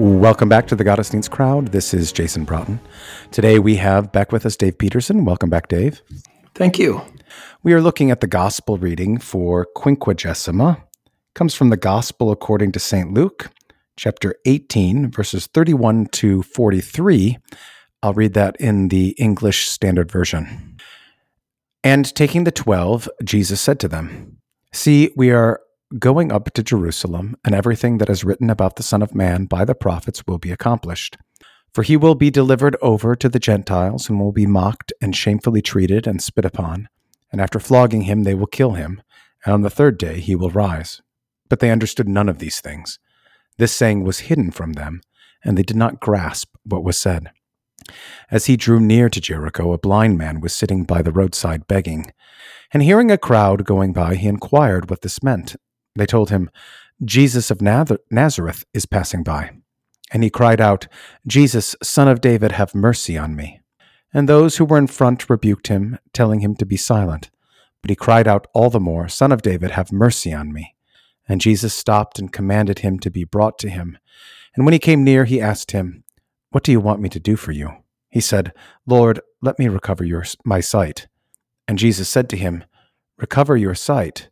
Welcome back to the Gottesdienst crowd. This is Jason Braaten. Today we have back with us Dave Petersen. Welcome back, Dave. Thank you. We are looking at the Gospel reading for Quinquagesima. It comes from the Gospel according to St. Luke, chapter 18, verses 31 to 43. I'll read that in the English Standard Version. And taking the twelve, Jesus said to them, See, we are going up to Jerusalem, and everything that is written about the Son of Man by the prophets will be accomplished. For he will be delivered over to the Gentiles, and will be mocked and shamefully treated and spit upon. And after flogging him, they will kill him, and on the third day he will rise. But they understood none of these things. This saying was hidden from them, and they did not grasp what was said. As he drew near to Jericho, a blind man was sitting by the roadside begging. And hearing a crowd going by, he inquired what this meant. They told him, Jesus of Nazareth is passing by. And he cried out, Jesus, son of David, have mercy on me. And those who were in front rebuked him, telling him to be silent. But he cried out all the more, Son of David, have mercy on me. And Jesus stopped and commanded him to be brought to him. And when he came near, he asked him, What do you want me to do for you? He said, Lord, let me recover your, my sight. And Jesus said to him, Recover your sight.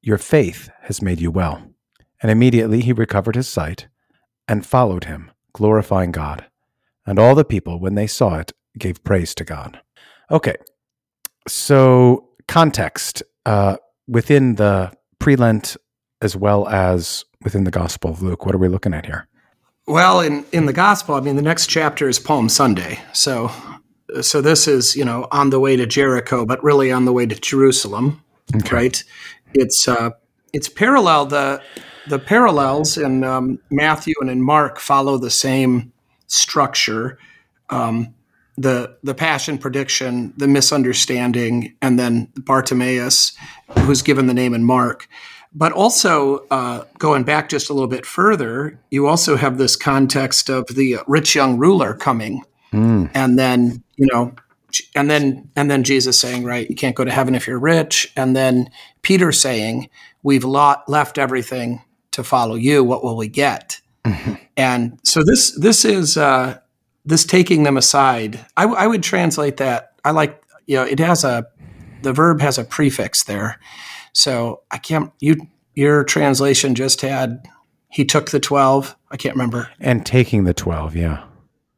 Your faith has made you well. And immediately he recovered his sight and followed him, glorifying God. And all the people, when they saw it, gave praise to God. Okay, so context uh, within the pre Lent as well as within the Gospel of Luke, what are we looking at here? Well, in, in the Gospel, I mean, the next chapter is Palm Sunday. So, so this is, you know, on the way to Jericho, but really on the way to Jerusalem, okay. right? It's uh, it's parallel. The the parallels in um, Matthew and in Mark follow the same structure. Um, the the passion prediction, the misunderstanding, and then Bartimaeus, who's given the name in Mark. But also uh, going back just a little bit further, you also have this context of the rich young ruler coming, mm. and then you know and then and then Jesus saying, right, you can't go to heaven if you're rich, and then Peter saying, we've lot, left everything to follow you. What will we get? Mm-hmm. And so this this is uh, this taking them aside. I, I would translate that. I like you know it has a the verb has a prefix there, so I can't you your translation just had he took the 12 i can't remember and taking the 12 yeah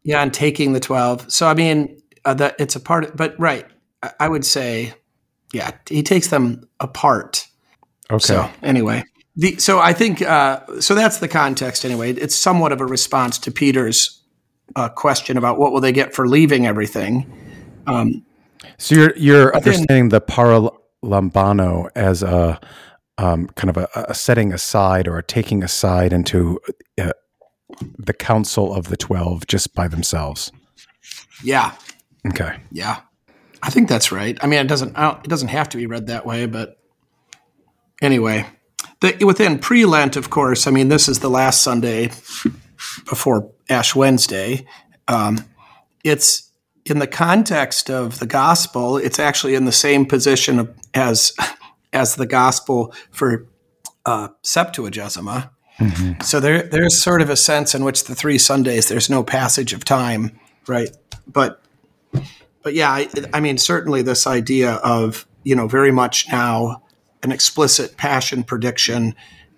yeah and taking the 12 so i mean uh, that it's a part of, but right I would say yeah he takes them apart. Okay. So anyway the, so i think uh, so that's the context anyway. It's somewhat of a response to peter's uh, question about what will they get for leaving everything. Um, so you're you're understanding the paralambano as a um, kind of a, a, setting aside or a taking aside into uh, the council of the 12 just by themselves. Yeah Okay. Yeah, I think that's right. I mean, it doesn't it doesn't have to be read that way, but anyway, the, within pre Lent, of course. I mean, this is the last Sunday before Ash Wednesday. Um, it's in the context of the gospel. It's actually in the same position as as the gospel for uh, Septuagesima. Mm-hmm. So there, there's sort of a sense in which the three Sundays there's no passage of time, right? But but yeah, I, I mean, certainly this idea of you know very much now an explicit passion prediction,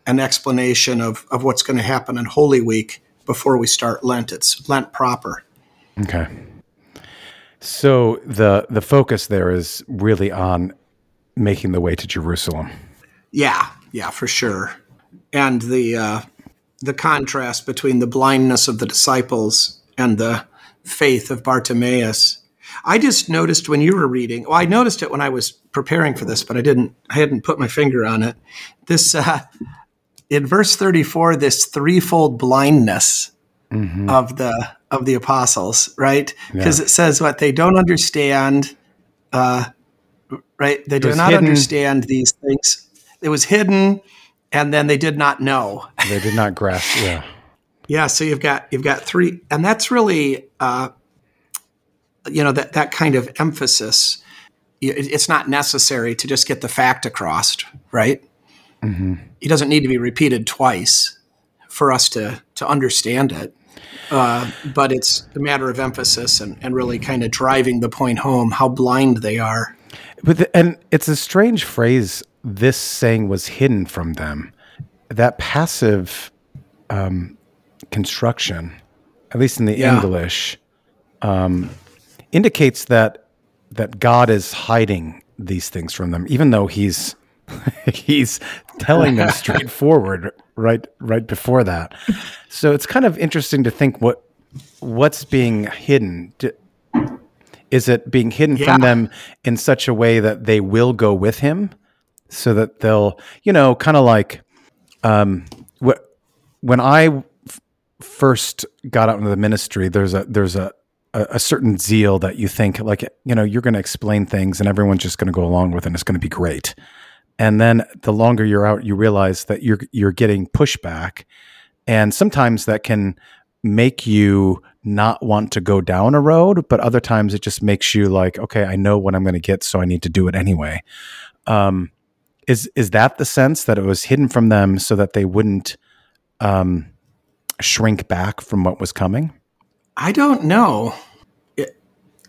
an explanation of of what's going to happen in Holy Week before we start Lent. It's Lent proper. Okay. So the the focus there is really on making the way to Jerusalem. Yeah, yeah, for sure. And the uh, the contrast between the blindness of the disciples and the faith of Bartimaeus I just noticed when you were reading. Well, I noticed it when I was preparing for this, but I didn't. I hadn't put my finger on it. This uh, in verse thirty-four, this threefold blindness. mm-hmm. of the of the apostles, right? Because yeah. it says what they don't understand. Uh, right? They do not hidden. understand these things. It was hidden, and then they did not know. They did not grasp. Yeah. yeah. So you've got you've got three, and that's really, uh, you know, that that kind of emphasis. It's not necessary to just get the fact across, right? Mm-hmm. It doesn't need to be repeated twice for us to to understand it. Uh, but it's a matter of emphasis and, and really kind of driving the point home how blind they are but the, and it's a strange phrase. This saying was hidden from them. That passive um, construction, at least in the yeah. English, um, indicates that that God is hiding these things from them, even though He's he's telling them straightforward right right before that. So it's kind of interesting to think what what's being hidden. Is it being hidden yeah. from them in such a way that they will go with him so that they'll, you know, kind of like um, wh- when I f- first got out into the ministry, there's a, there's a, a, a certain zeal that you think like, you know, you're going to explain things and everyone's just going to go along with it and it's going to be great. And then the longer you're out, you realize that you're, you're getting pushback. And sometimes that can make you not want to go down a road, but other times it just makes you like, okay, I know what I'm going to get, so I need to do it anyway. Um, is is that the sense that it was hidden from them so that they wouldn't um, shrink back from what was coming? I don't know. It,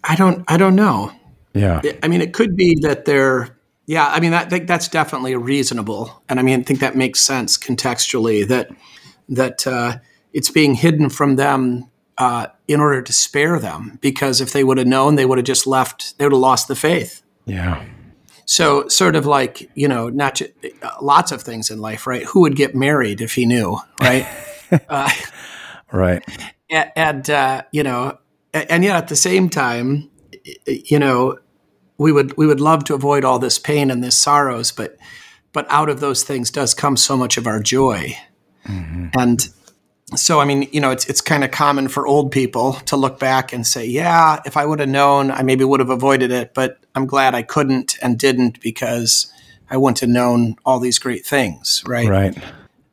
I don't. I don't know. Yeah. It, I mean, it could be that they're. Yeah. I mean, that, think that's definitely reasonable, and I mean, I think that makes sense contextually. That that uh, it's being hidden from them uh, in order to spare them because if they would have known, they would have just left. They would have lost the faith. Yeah. So, sort of like you know, not just, uh, lots of things in life, right? Who would get married if he knew, right? uh, right. And, and uh, you know, and yet at the same time, you know, we would we would love to avoid all this pain and this sorrows, but but out of those things does come so much of our joy, mm-hmm. and so I mean, you know, it's it's kind of common for old people to look back and say, "Yeah, if I would have known, I maybe would have avoided it, but I'm glad I couldn't and didn't because I wouldn't have known all these great things." Right. Right.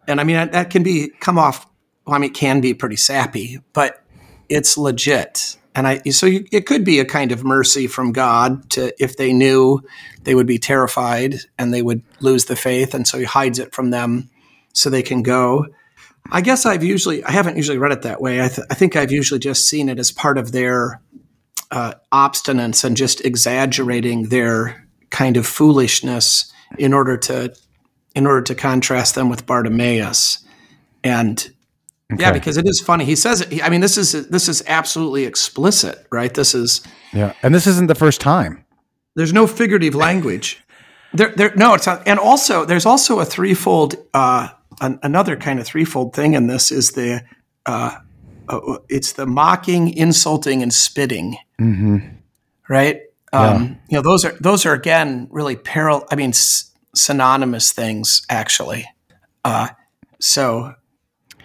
And I mean, that can be come off. Well, I mean, it can be pretty sappy, but it's legit. And I so you, it could be a kind of mercy from God to if they knew they would be terrified and they would lose the faith, and so He hides it from them so they can go I guess I've usually I haven't usually read it that way. I, th- I think I've usually just seen it as part of their uh, obstinance and just exaggerating their kind of foolishness in order to in order to contrast them with Bartimaeus. And okay. yeah, because it is funny. He says it. I mean, this is this is absolutely explicit, right? This is yeah, and this isn't the first time. There's no figurative language. There, there. No, it's not. And also, there's also a threefold. Uh, an, another kind of threefold thing in this is the uh, uh, it's the mocking, insulting, and spitting. Mm-hmm. Right. Um, yeah. You know, those are those are again really parallel. I mean, s- synonymous things actually. Uh, so,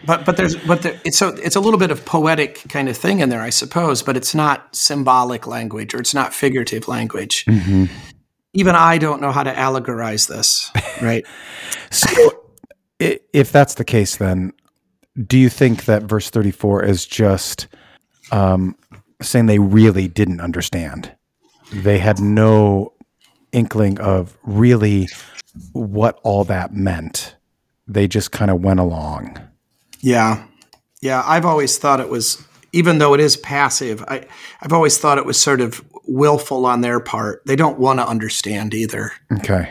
but but there's but there, it's so it's a little bit of poetic kind of thing in there, I suppose. But it's not symbolic language or it's not figurative language. Mm-hmm. Even I don't know how to allegorize this. Right. so if that's the case, then do you think that verse 34 is just um, saying they really didn't understand? They had no inkling of really what all that meant. They just kind of went along. Yeah. Yeah. I've always thought it was, even though it is passive, I, I've always thought it was sort of willful on their part. They don't want to understand either. Okay.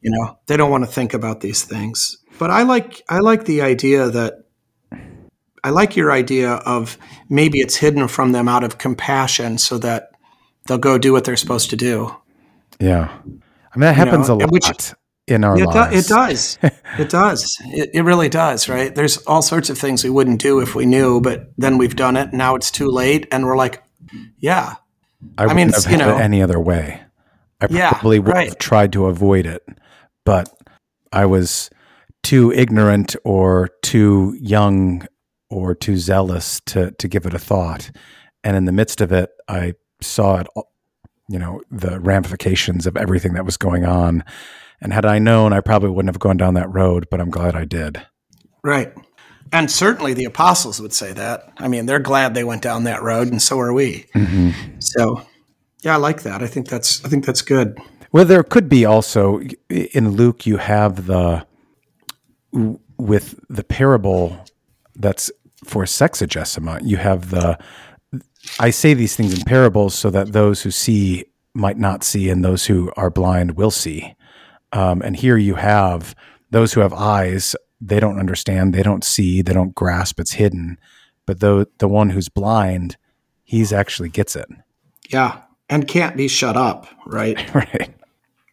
You know, they don't want to think about these things. But I like I like the idea that I like your idea of maybe it's hidden from them out of compassion so that they'll go do what they're supposed to do. Yeah. I mean that happens you know, a lot which, in our it lives. Do, it does. it does. It, it really does, right? There's all sorts of things we wouldn't do if we knew, but then we've done it. And now it's too late, and we're like, yeah. I, I mean, have you know, any other way. I probably yeah, would right. have tried to avoid it, but I was too ignorant or too young or too zealous to to give it a thought. And in the midst of it, I saw it, you know, the ramifications of everything that was going on. And had I known, I probably wouldn't have gone down that road. But I'm glad I did. Right. And certainly the apostles would say that. I mean, they're glad they went down that road, and so are we. Mm-hmm. So, yeah, I like that. I think that's I think that's good. Well, there could be also in Luke you have the with the parable that's for sexagesima. You have the I say these things in parables so that those who see might not see, and those who are blind will see. Um, and here you have those who have eyes they don't understand, they don't see, they don't grasp, it's hidden. But the the one who's blind, he's actually gets it. Yeah, and can't be shut up, right? right.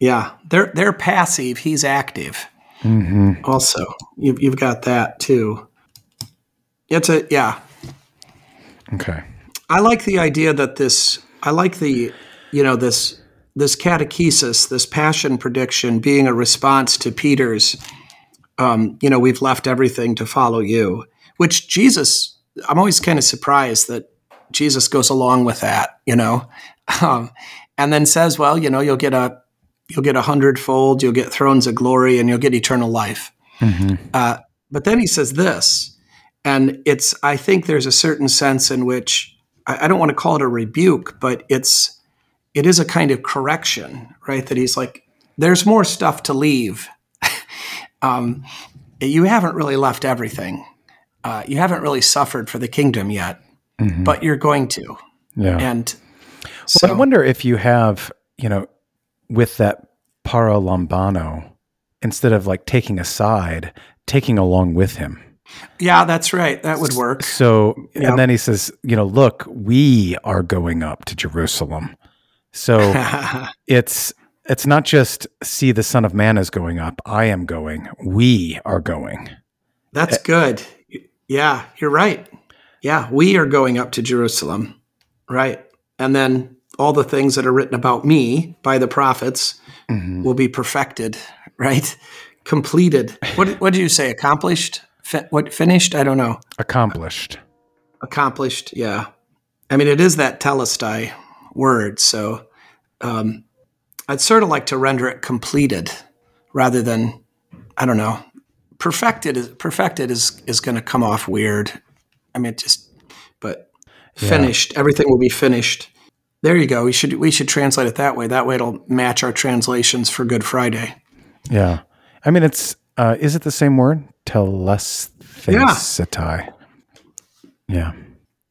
Yeah, they're they're passive. He's active. Mm-hmm. Also, you've you've got that too. It's a yeah. Okay. I like the idea that this. I like the you know this this catechesis, this passion prediction, being a response to Peter's um, you know, we've left everything to follow you, which Jesus, I'm always kind of surprised that Jesus goes along with that, you know, um, and then says, well, you know, you'll get a, you'll get a hundredfold, you'll get thrones of glory and you'll get eternal life. Mm-hmm. Uh, but then he says this, and it's, I think there's a certain sense in which I, I don't want to call it a rebuke, but it's, it is a kind of correction, right? That he's like, there's more stuff to leave um, you haven't really left everything. Uh, you haven't really suffered for the kingdom yet, mm-hmm. but you're going to. Yeah. And so, well, I wonder if you have, you know, with that paralambano, instead of like taking a side, taking along with him. Yeah, that's right. That would work. So, yep. and then he says, you know, look, we are going up to Jerusalem. So it's it's not just see the Son of Man is going up. I am going. We are going. That's uh, good. Yeah, you're right. Yeah, we are going up to Jerusalem. Right. And then all the things that are written about me by the prophets mm-hmm. will be perfected, right? Completed. What, what did you say? Accomplished? What finished? I don't know. Accomplished. Accomplished. Yeah. I mean, it is that telestai word. So, um, I'd sort of like to render it completed rather than, I don't know, perfected. Is, perfected is is going to come off weird. I mean, just, but finished. Yeah. Everything will be finished. There you go. We should we should translate it that way. That way, it'll match our translations for Good Friday. Yeah, I mean, it's uh, is it the same word? Telesthesetai. Yeah. yeah.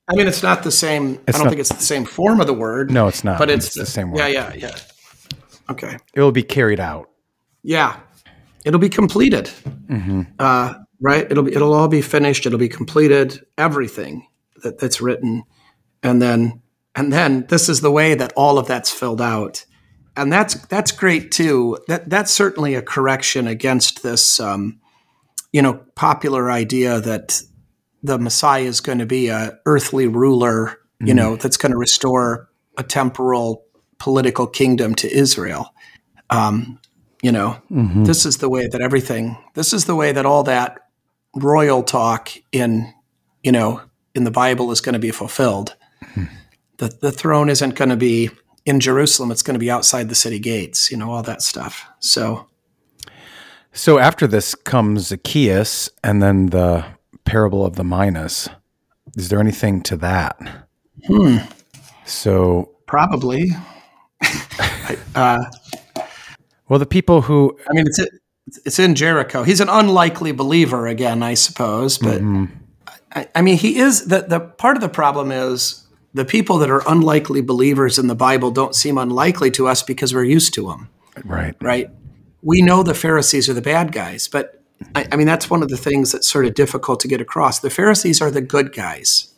I mean, it's not the same. It's I don't not, think it's the same form of the word. No, it's not. But it's, it's the, the, same word. Yeah, yeah, yeah. Okay. It will be carried out. Yeah, it'll be completed. Mm-hmm. Uh, right. It'll be. It'll all be finished. It'll be completed. Everything that, that's written, and then and then this is the way that all of that's filled out, and that's that's great too. That that's certainly a correction against this, um, you know, popular idea that the Messiah is going to be a earthly ruler, you mm-hmm. know, that's going to restore a temporal political kingdom to Israel. Um, you know, mm-hmm. this is the way that everything, this is the way that all that royal talk in, you know, in the Bible is going to be fulfilled. Mm-hmm. The, the throne isn't going to be in Jerusalem, it's going to be outside the city gates, you know, all that stuff. So, so after this comes Zacchaeus and then the parable of the minas. Is there anything to that? Hmm. So, probably. uh, well, the people who I mean, it's it's in Jericho. He's an unlikely believer again, I suppose. But mm-hmm. I, I, mean, he is the the part of the problem is the people that are unlikely believers in the Bible don't seem unlikely to us because we're used to them. Right. Right. We know the Pharisees are the bad guys, but I, I mean that's one of the things that's sort of difficult to get across. The Pharisees are the good guys.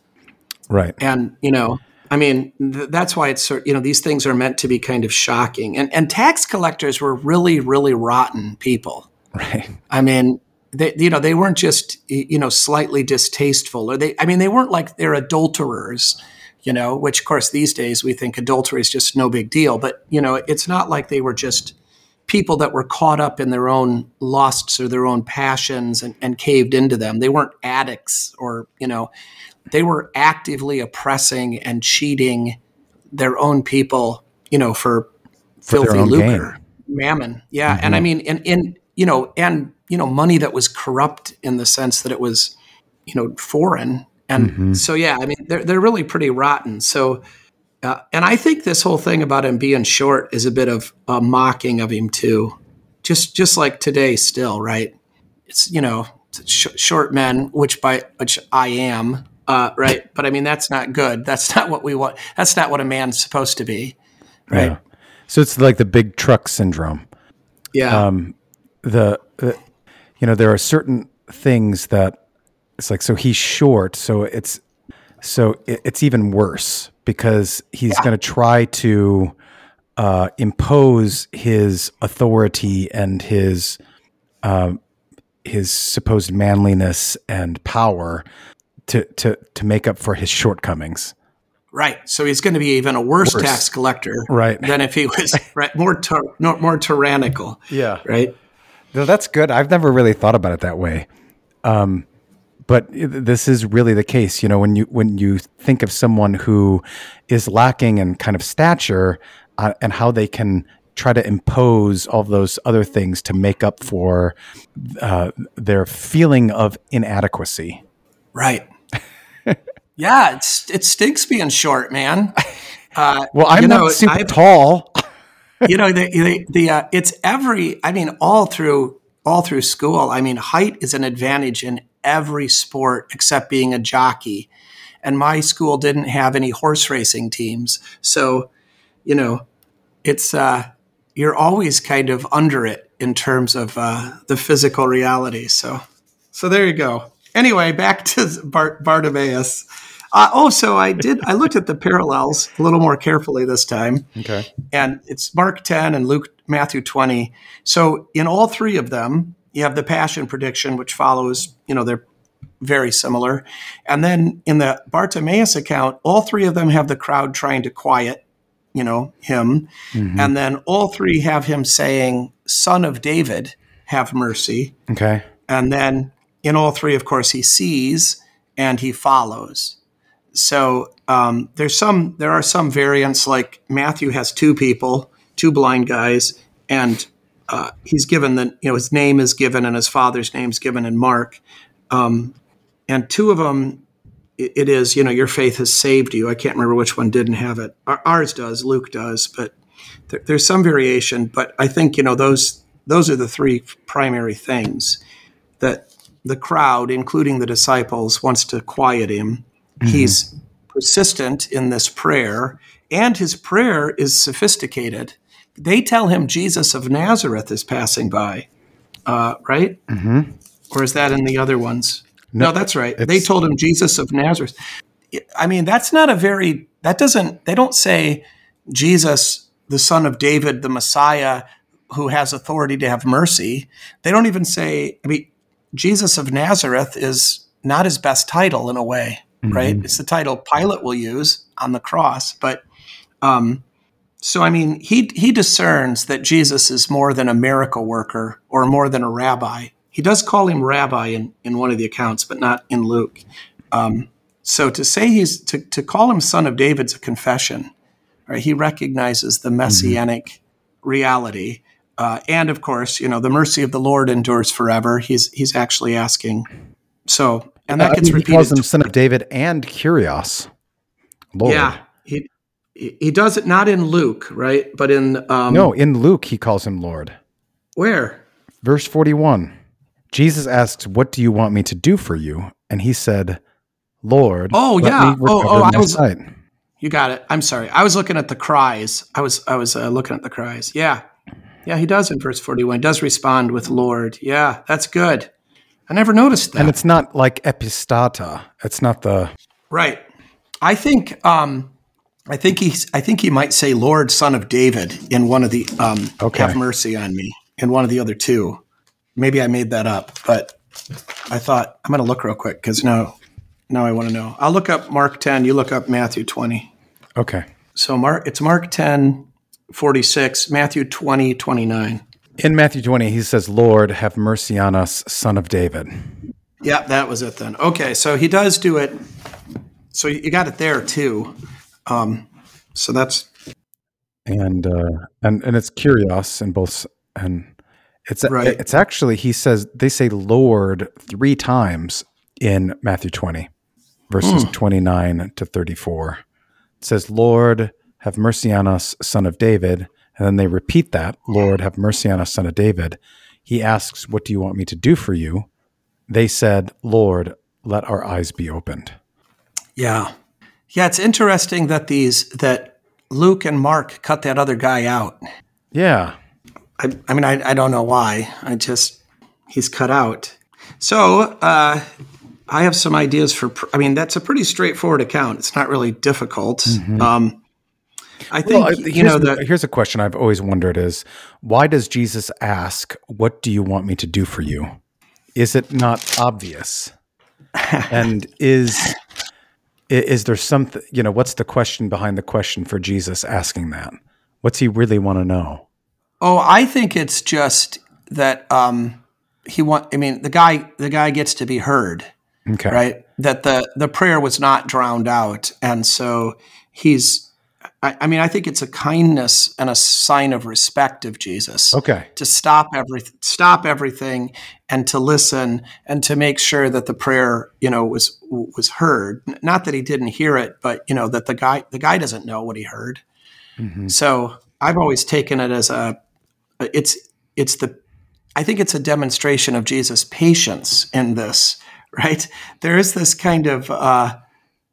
Right. And you know I mean, th- that's why it's you know these things are meant to be kind of shocking. And and tax collectors were really really rotten people. Right. I mean, they you know they weren't just you know slightly distasteful or they I mean they weren't like they're adulterers, you know, which of course these days we think adultery is just no big deal, but you know, it's not like they were just people that were caught up in their own lusts or their own passions and, and caved into them. They weren't addicts or, you know, they were actively oppressing and cheating their own people, you know, for, for filthy lucre, gain. mammon. Yeah. Mm-hmm. And I mean, and in, you know, and, you know, money that was corrupt in the sense that it was, you know, foreign. And mm-hmm. so, yeah, I mean, they're, they're really pretty rotten. So, uh, and I think this whole thing about him being short is a bit of a mocking of him too, just just like today still, right? It's you know sh- short men, which by which I am, uh, right? But I mean that's not good. That's not what we want. That's not what a man's supposed to be, right? Yeah. So it's like the big truck syndrome. Yeah. Um, the, the you know there are certain things that it's like so he's short, so it's so it, it's even worse because he's yeah. going to try to uh, impose his authority and his uh, his supposed manliness and power to to to make up for his shortcomings. Right. So he's going to be even a worse, worse. tax collector, right. than if he was right, more ty- more tyrannical. Yeah. Right. No, that's good. I've never really thought about it that way. Um, but this is really the case you know when you when you think of someone who is lacking in kind of stature uh, and how they can try to impose all those other things to make up for uh, their feeling of inadequacy. Right. Yeah it's it stinks being short man. Uh, well i'm not know, super I've, tall. You know the the, the uh, it's every i mean all through all through school. I mean height is an advantage in every sport except being a jockey. And my school didn't have any horse racing teams. So, you know, it's, uh, you're always kind of under it in terms of uh, the physical reality. So, so there you go. Anyway, back to Bart- Bartimaeus. Uh, oh, so I did. I looked at the parallels a little more carefully this time. Okay. And it's Mark 10 and Luke Matthew 20. So in all three of them, you have the passion prediction, which follows, you know, they're very similar. And then in the Bartimaeus account, all three of them have the crowd trying to quiet, you know, him. Mm-hmm. And then all three have him saying, Son of David, have mercy. Okay. And then in all three, of course, he sees and he follows. So um, there's some, there are some variants. Like Matthew has two people, two blind guys, and uh, he's given the you know his name is given and his father's name is given in Mark, um, and two of them it, it is you know your faith has saved you. I can't remember which one didn't have it. Ours does, Luke does, but there, there's some variation. But I think you know those those are the three primary things that the crowd, including the disciples, wants to quiet him. Mm-hmm. He's persistent in this prayer, and his prayer is sophisticated they tell him Jesus of Nazareth is passing by, uh, right? Mm-hmm. Or is that in the other ones? No, no that's right. They told him Jesus of Nazareth. I mean, that's not a very, that doesn't, they don't say Jesus, the son of David, the Messiah, who has authority to have mercy. They don't even say, I mean, Jesus of Nazareth is not his best title in a way, mm-hmm. right? It's the title Pilate will use on the cross, but um, so, I mean, he, he discerns that Jesus is more than a miracle worker or more than a rabbi. He does call him rabbi in, in one of the accounts, but not in Luke. Um, so to say he's to, to call him son of David's a confession. Right? He recognizes the messianic mm-hmm. reality, uh, and of course, you know the mercy of the Lord endures forever. He's he's actually asking. So, and that gets repeated. He calls him son of David and Kyrios. Lord. Yeah, he does it not in Luke, right? But in um, no, in Luke he calls him Lord. Where? Verse forty-one. Jesus asks, "What do you want me to do for you?" And he said, "Lord." Oh yeah. Oh oh, I was. Sight. You got it. I'm sorry. I was looking at the cries. I was I was uh, looking at the cries. Yeah, yeah. He does in verse forty-one. He does respond with "Lord." Yeah, that's good. I never noticed that. And it's not like epistata. It's not the right. I think um, I think he's. I think he might say, "Lord, Son of David," in one of the um, okay. "Have mercy on me," in one of the other two. Maybe I made that up, but I thought I'm going to look real quick because now, now I want to know. I'll look up Mark 10. You look up Matthew 20. Okay. So Mark, it's Mark 10, 46, Matthew 20, 29. In Matthew 20, he says, Lord, have mercy on us, son of David. Yeah, that was it then. Okay, so he does do it. So you got it there too. Um, so that's and uh, and and it's curious in both and it's Right. it's actually he says they say Lord three times in Matthew 20 verses 29 to 34. It says Lord have mercy on us son of David and then they repeat that Lord have mercy on us son of David. He asks what do you want me to do for you? They said Lord let our eyes be opened. yeah, yeah. It's interesting that these that Luke and Mark cut that other guy out. Yeah. I, I mean, I, I don't know why. I just he's cut out. So uh, I have some ideas for. pr- I mean, that's a pretty straightforward account. It's not really difficult. Um, I think Well, you know here's- the here's a question I've always wondered: is why does Jesus ask, "What do you want me to do for you"? Is it not obvious? and is is there something? You know, what's the question behind the question for Jesus asking that? What's he really want to know? Oh, I think it's just that um, he want. I mean, the guy the guy gets to be heard, Okay, right? That the the prayer was not drowned out, and so he's. I, I mean, I think it's a kindness and a sign of respect of Jesus. Okay, to stop every stop everything and to listen and to make sure that the prayer you know was was heard. Not that he didn't hear it but you know that the guy the guy doesn't know what he heard. So i've always taken it as a it's it's the i think it's a demonstration of jesus patience in this right? There is this kind of uh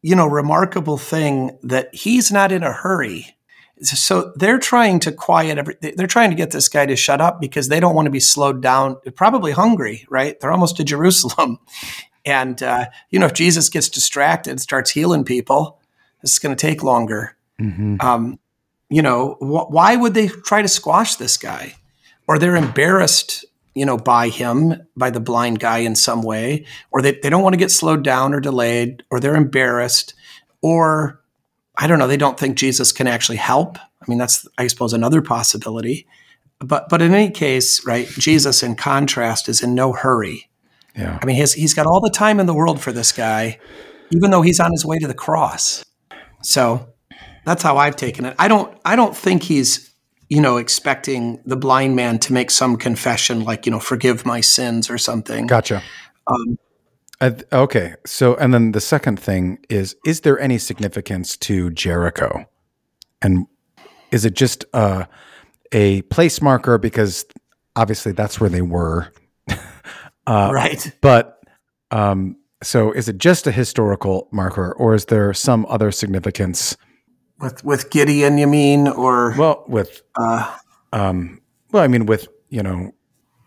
you know remarkable thing that he's not in a hurry. So they're trying to quiet every they're trying to get this guy to shut up because they don't want to be slowed down they're probably hungry right? They're almost to jerusalem. And uh, you know if jesus gets distracted and starts healing people this is going to take longer. Um, you know wh- why would they try to squash this guy? Or they're embarrassed you know by him by the blind guy in some way or they, they don't want to get slowed down or delayed or they're embarrassed or I don't know. They don't think Jesus can actually help. I mean, that's I suppose another possibility. But but in any case, right? Jesus, in contrast, is in no hurry. yeah, I mean, he's he's got all the time in the world for this guy, even though he's on his way to the cross. So that's how I've taken it. I don't I don't think he's you know expecting the blind man to make some confession like you know forgive my sins or something. gotcha. Uh, okay, so and then the second thing is: is there any significance to Jericho, and is it just uh, a place marker because obviously that's where they were? right. But um, so is it just a historical marker, or is there some other significance? With with Gideon, you mean, or Well, with uh, um, well, I mean, with you know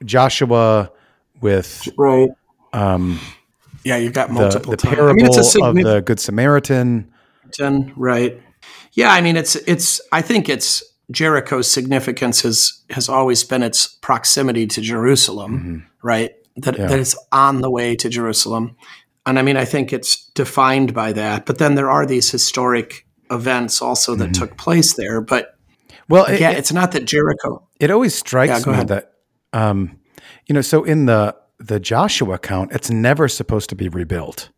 Joshua, with right? um, Yeah, you've got multiple the times. parable I mean, it's a of the Good Samaritan. right? Yeah, I mean, it's it's. I think it's Jericho's significance has has always been its proximity to Jerusalem, right? That Yeah. that it's on the way to Jerusalem, and I mean, I think it's defined by that. But then there are these historic events also that took place there. But Well, it, yeah, it, it's not that Jericho. it always strikes Yeah, me ahead. that um, you know, so in the the Joshua account, it's never supposed to be rebuilt,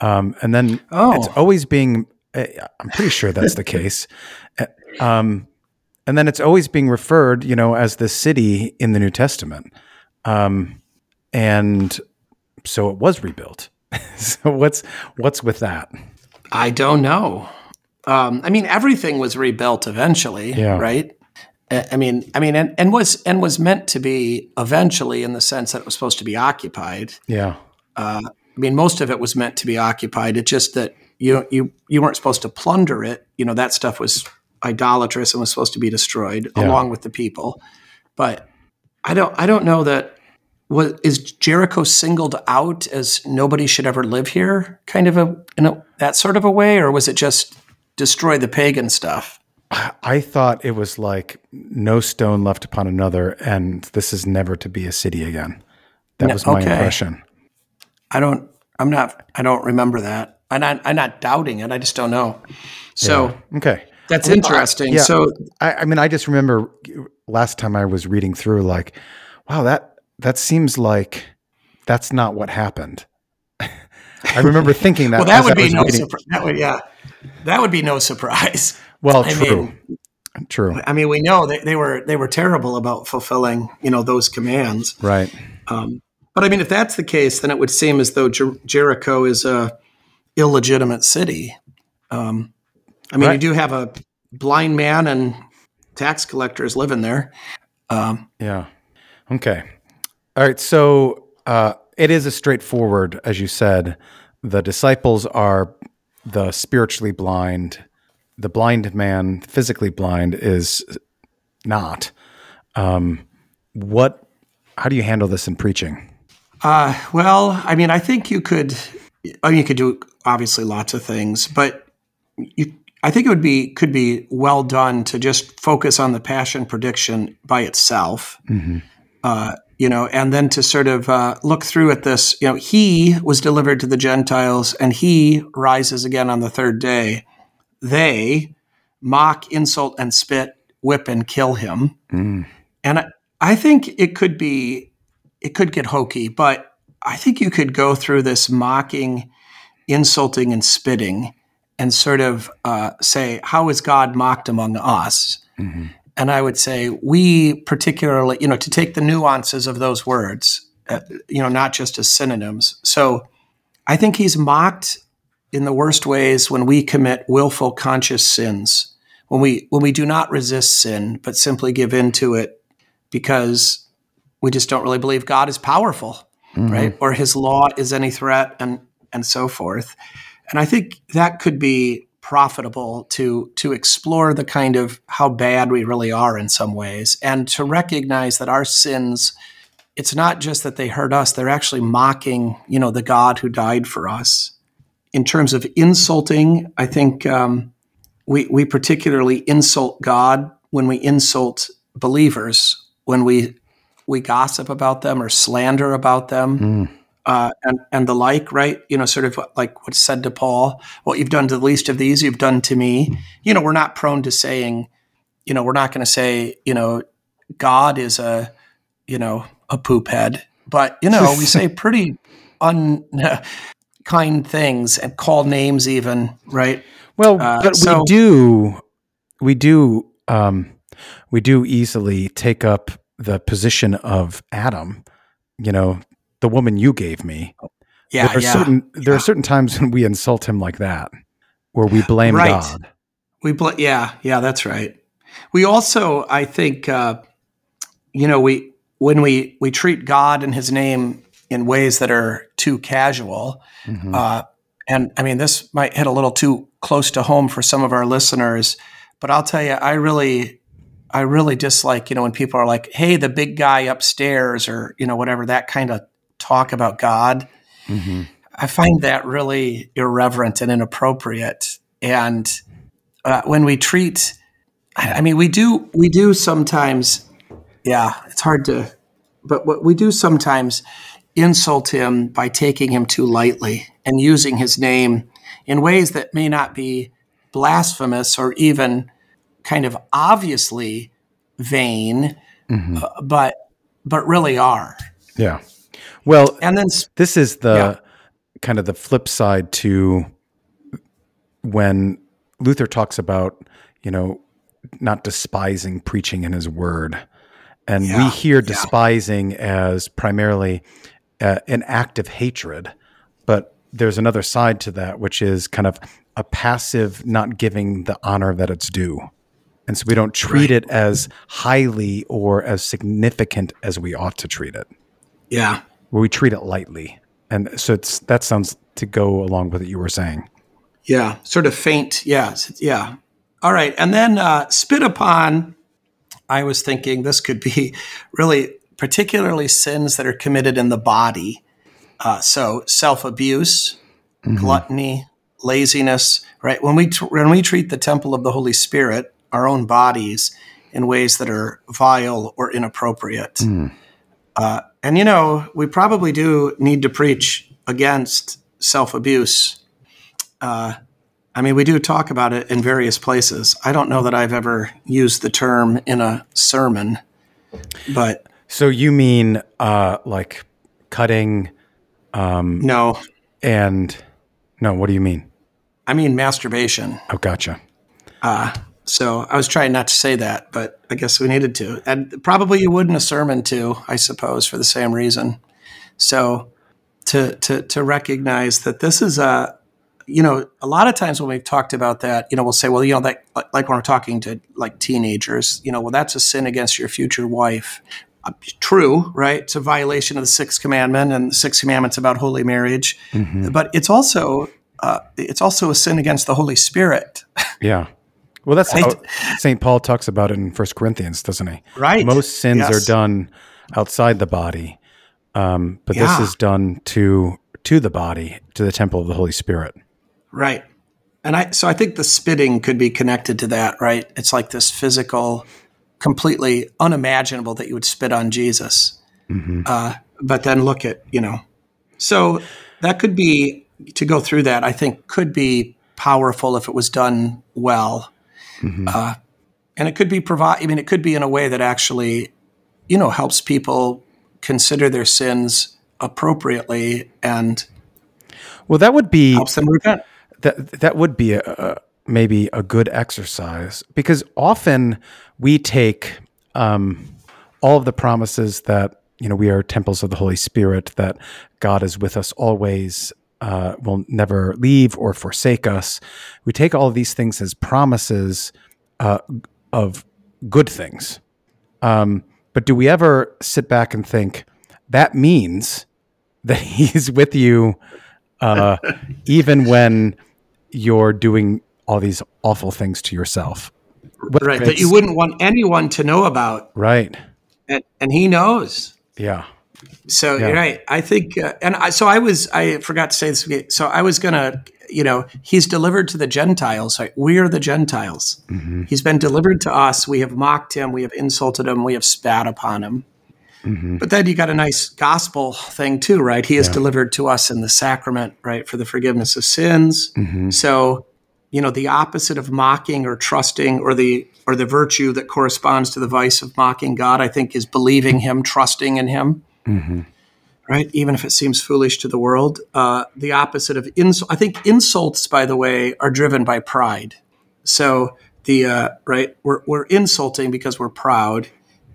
um, and then Oh. it's always being. uh, I'm pretty sure that's the case. Uh, Um, and then it's always being referred, you know, as the city in the New Testament. Um, and so it was rebuilt. so what's what's with that? I don't know. Um, I mean, everything was rebuilt eventually, Yeah. right? I mean, I mean, and, and was and was meant to be eventually in the sense that it was supposed to be occupied. Yeah. I mean, most of it was meant to be occupied. It's just that you you you weren't supposed to plunder it. You know, that stuff was idolatrous and was supposed to be destroyed Yeah. along with the people. But I don't I don't know that was is Jericho singled out as nobody should ever live here, kind of a in a that sort of a way, or was it just destroy the pagan stuff? I thought it was like no stone left upon another, and this is never to be a city again. That No, was my okay. impression. I don't. I'm not. I don't remember that. I'm not. I'm not doubting it. I just don't know. So Okay. That's interesting. yeah. So I, I mean, I just remember last time I was reading through, like, wow, that that seems like that's not what happened. I remember thinking that. well, that would I be was no surprise. That would, yeah, that would be no surprise. Well, I true, mean- true, I mean, we know that they were they were terrible about fulfilling, you know, those commands. right. Um, but I mean, if that's the case, then it would seem as though Jer- Jericho is a illegitimate city. Um, I mean, Right. you do have a blind man and tax collectors living there. Um, Yeah. Okay. All right. So uh, it is a straightforward, as you said. The disciples are the spiritually blind. The blind man, physically blind, is not. Um, what? How do you handle this in preaching? Uh, well, I mean, I think you could. I mean, you could do obviously lots of things, but you, I think it would be could be well done to just focus on the passion prediction by itself. Uh, you know, and then to sort of uh, look through at this. You know, he was delivered to the Gentiles, and he rises again on the third day. They mock, insult, and spit, whip, and kill him. Mm. And I, I think it could be, it could get hokey, but I think you could go through this mocking, insulting, and spitting and sort of uh, say, How is God mocked among us? And I would say, we particularly, you know, to take the nuances of those words, uh, you know, not just as synonyms. So I think he's mocked in the worst ways when we commit willful conscious sins when we when we do not resist sin but simply give in to it because we just don't really believe God is powerful right? Or his law is any threat and and so forth. And i think that could be profitable to to explore the kind of how bad we really are in some ways and to recognize that our sins it's not just that they hurt us they're actually mocking you know the god who died for us. In terms of insulting i think um, we, we particularly insult God when we insult believers, when we we gossip about them or slander about them, uh, and and the like, right? You know, sort of like what's said to Paul: "What you've done to the least of these, you've done to me." You know, we're not prone to saying, you know, we're not going to say, you know, God is a, you know, a poop head, but you know, we say pretty unkind things and call names even, right? Well, Uh, but so- we do, we do, um, we do easily take up the position of Adam. You know, the woman you gave me. Yeah, there are yeah. certain there are certain times when we insult him like that, where we blame Right. God. We bl- yeah, yeah, that's right. We also, I think, uh, you know, we when we we treat God and His name in ways that are too casual, Mhm. uh, and I mean, this might hit a little too close to home for some of our listeners, but I'll tell you, I really, I really dislike, you know, when people are like, "Hey, the big guy upstairs," or you know, whatever that kind of talk about God. Mhm. I find that really irreverent and inappropriate. And uh, when we treat, I mean, we do, we do sometimes, yeah, it's hard to, but what we do sometimes insult him by taking him too lightly and using his name in ways that may not be blasphemous or even kind of obviously vain, Mhm. uh, but but really are. Yeah. Well, And then this is the Yeah. kind of the flip side to when Luther talks about, you know, not despising preaching in his word. And we Yeah, hear yeah. despising as primarily uh, an act of hatred. But there's another side to that, which is kind of a passive not giving the honor that it's due. And so we don't treat Right. it as highly or as significant as we ought to treat it yeah, we treat it lightly. And so it's that sounds to go along with what you were saying. Yeah, sort of faint. Yeah, yeah. All right, and then uh, spit upon. I was thinking this could be really particularly sins that are committed in the body. Uh, so self abuse, gluttony, laziness. Right when we tr- when we treat the temple of the Holy Spirit, our own bodies, in ways that are vile or inappropriate. Uh, and you know, we probably do need to preach against self abuse. Uh, I mean, we do talk about it in various places. I don't know that I've ever used the term in a sermon, but So you mean uh, like cutting no, and no? What do you mean? I mean masturbation. Oh, gotcha. So I was trying not to say that, but I guess we needed to. And probably you would in a sermon too, I suppose, for the same reason. So to to to recognize that this is a you know, a lot of times when we've talked about that, you know, we'll say, well, you know, that like when we're talking to like teenagers, you know, well, that's a sin against your future wife. Uh, true, right? It's a violation of the sixth commandment, and the sixth commandment's about holy marriage. But it's also uh, it's also a sin against the Holy Spirit. Yeah. Well, that's Right. how St. Paul talks about it in First Corinthians, doesn't he? Right. Most sins Yes. are done outside the body, um, but Yeah. this is done to to the body, to the temple of the Holy Spirit. Right. And I so I think the spitting could be connected to that, right? It's like this physical, completely unimaginable that you would spit on Jesus. Uh, but then look at, you know, so that could be to go through that, I think could be powerful if it was done well. Uh, and it could be provide I mean, it could be in a way that actually, you know, helps people consider their sins appropriately and Well, that would be helps them repent. that that would be a, a maybe a good exercise because often we take um, all of the promises that you know we are temples of the Holy Spirit that God is with us always uh, will never leave or forsake us. We take all of these things as promises uh, of good things, um, but do we ever sit back and think that means that He's with you? uh, even when you're doing all these awful things to yourself. Whether right that you wouldn't want anyone to know about Right. and, and he knows Yeah. So Yeah. you're right. I think uh, and I, so i was i forgot to say this so i was gonna you know he's delivered to the gentiles right we are the gentiles. Mm-hmm. he's been delivered to us. We have mocked him. We have insulted him. We have spat upon him. Mm-hmm. but then you got a nice gospel thing too right? He is delivered to us in the sacrament right for the forgiveness of sins. Mm-hmm. so you know the opposite of mocking or trusting or the or the virtue that corresponds to the vice of mocking god i think is believing him trusting in him right? Even if it seems foolish to the world. Uh, the opposite of ins- i think insults by the way are driven by pride. So the uh, right we're, we're insulting because we're proud.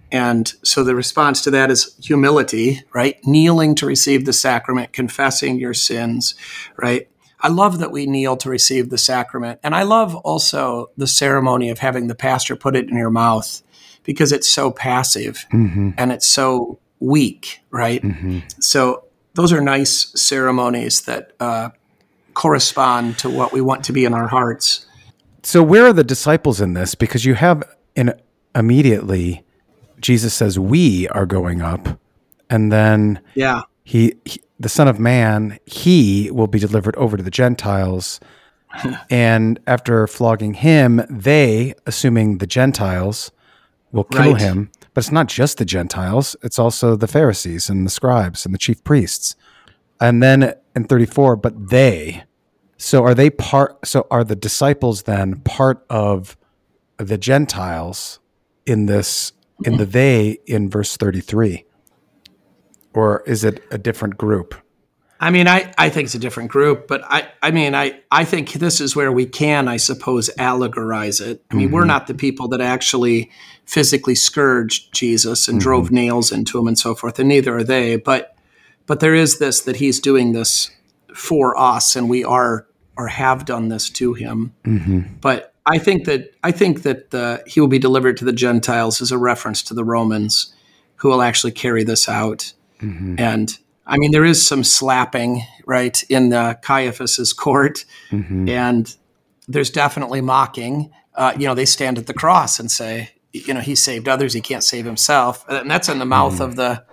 And so the response to that is humility right? Kneeling to receive the sacrament confessing your sins right? I love that we kneel to receive the sacrament. And I love also the ceremony of having the pastor put it in your mouth because it's so passive and it's so weak, right? So those are nice ceremonies that uh, correspond to what we want to be in our hearts. So where are the disciples in this? Because you have in immediately Jesus says we are going up, and then Yeah. he, he the Son of Man, he will be delivered over to the Gentiles. and after flogging him, they, assuming the Gentiles, will kill Right. him. But it's not just the Gentiles, it's also the Pharisees and the scribes and the chief priests. And then in 34, but they. So are they part so are the disciples then part of the Gentiles in this in the they in verse 33? Or is it a different group? I mean, I, I think it's a different group, but I, I mean, I, I think this is where we can, I suppose, allegorize it. I mean, we're mm-hmm. not the people that actually physically scourged Jesus and drove nails into him and so forth, and neither are they. But but there is this that he's doing this for us, and we are or have done this to him. But I think that I think that uh, he will be delivered to the Gentiles as a reference to the Romans, who will actually carry this out. And I mean, there is some slapping right in uh, Caiaphas's court, and there's definitely mocking. Uh, you know, they stand at the cross and say, you know, he saved others, he can't save himself, and that's in the mouth of mm. the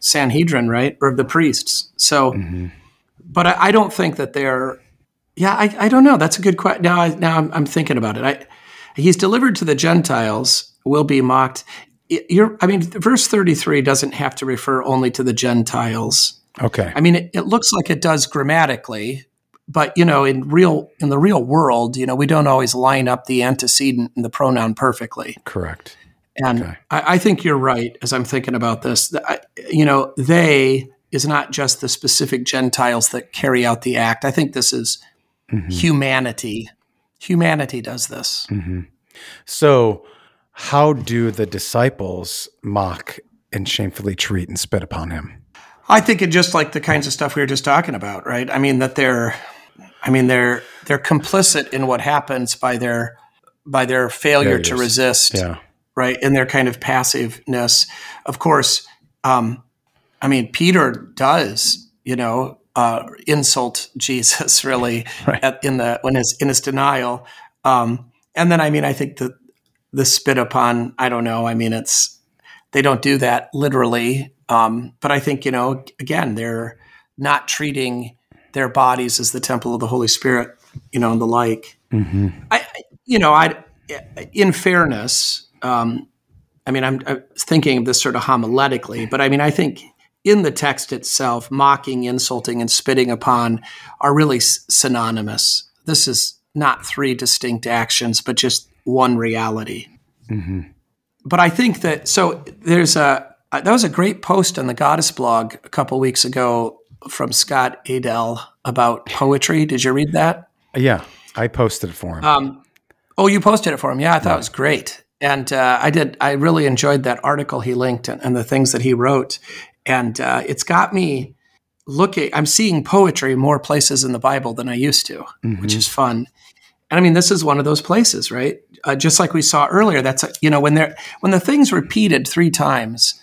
Sanhedrin, right, or of the priests. So, mm-hmm. but I, I don't think that they're. Yeah, I, I don't know. That's a good question. Now, I, now I'm, I'm thinking about it. I, he's delivered to the Gentiles, will be mocked. You're, I mean, verse 33 doesn't have to refer only to the Gentiles. Okay. I mean, it, it looks like it does grammatically, but you know, in real in the real world, you know, we don't always line up the antecedent and the pronoun perfectly. Correct. And okay. I, I, think you're right as I'm thinking about this. I, you know, they is not just the specific Gentiles that carry out the act. I think this is mm-hmm. humanity. Humanity does this. Mm-hmm. So, how do the disciples mock and shamefully treat and spit upon him? I think it just like the kinds of stuff we were just talking about, right? I mean that they're, I mean they're they're complicit in what happens by their by their failure to resist, yeah. right? In their kind of passiveness. Of course, um, I mean Peter does, you know, uh, insult Jesus really right. at, in the when his in his denial, um, and then I mean I think the the spit upon. I don't know. I mean it's they don't do that literally um, but I think, you know, again, they're not treating their bodies as the temple of the Holy Spirit, you know, and the like. Mm-hmm. I, you know, I, in fairness, um, I mean, I'm, I'm, thinking of this sort of homiletically, but I mean, I think in the text itself, mocking, insulting, and spitting upon are really s- synonymous. This is not three distinct actions, but just one reality. Mm-hmm. But I think that so there's a that was a great post on the Gottesblog a couple weeks ago from Scott Adle about poetry. Did you read that? Yeah, I posted it for him. Um, oh, you posted it for him? Yeah, I thought yeah. it was great, and uh, I did. I really enjoyed that article he linked and, and the things that he wrote, and uh, it's got me looking. I'm seeing poetry more places in the Bible than I used to, mm-hmm. which is fun. And I mean, this is one of those places, right? Uh, just like we saw earlier. That's a, you know when they're when the thing's repeated three times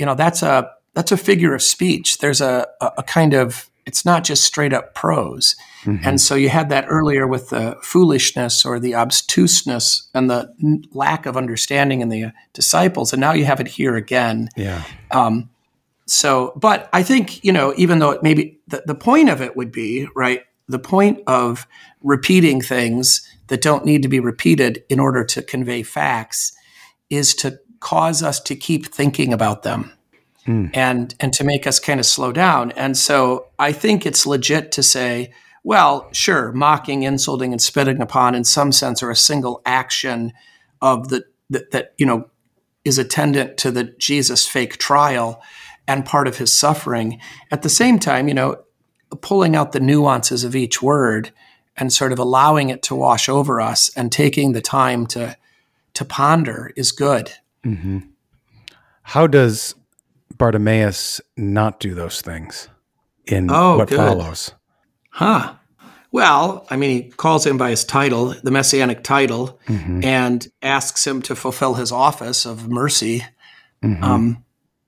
you know that's a that's a figure of speech. There's a, a, a kind of it's not just straight up prose. Mm-hmm. And so you had that earlier with the foolishness or the obtuseness and the n- lack of understanding in the uh, disciples, and now you have it here again. Yeah. Um, so, but I think you know, even though it maybe the, the point of it would be right, the point of repeating things that don't need to be repeated in order to convey facts is to cause us to keep thinking about them mm. and and to make us kind of slow down. And so I think it's legit to say, well, sure, mocking, insulting, and spitting upon in some sense are a single action of the that, that you know is attendant to the Jesus fake trial and part of his suffering. At the same time, you know, pulling out the nuances of each word and sort of allowing it to wash over us and taking the time to to ponder is good. Mm-hmm. How does Bartimaeus not do those things in oh, what good. follows? Huh. Well, I mean, he calls him by his title, the messianic title, mm-hmm. and asks him to fulfill his office of mercy. Mm-hmm. Um,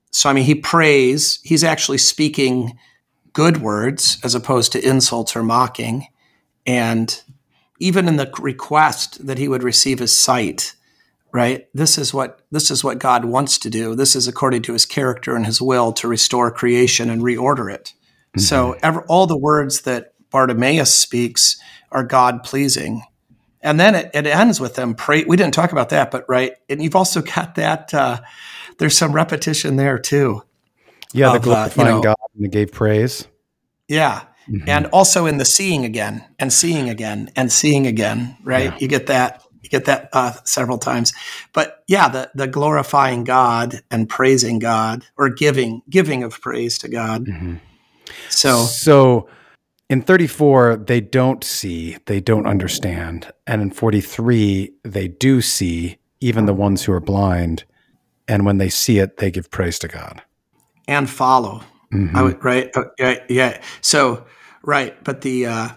so, I mean, he prays. He's actually speaking good words as opposed to insults or mocking. And even in the request that he would receive his sight, right? This is what this is what god wants to do. This is according to his character and his will to restore creation and reorder it. Mm-hmm. so ever, all the words that bartimaeus speaks are god pleasing. And then it, it, ends with them pray we didn't talk about that but right and you've also got that uh, there's some repetition there too yeah of, the glorifying uh, you know, god and the gave praise. Yeah. Mm-hmm. and also in the seeing again and seeing again and seeing again right? Yeah. you get that get that uh, several times. But yeah, the, the glorifying God and praising God or giving, giving of praise to God. Mm-hmm. So, so in 34, they don't see, they don't understand. And in 43, they do see, even the ones who are blind. And when they see it, they give praise to God and follow. Mm-hmm. I would, right. Uh, yeah, yeah. So, right. But the, uh,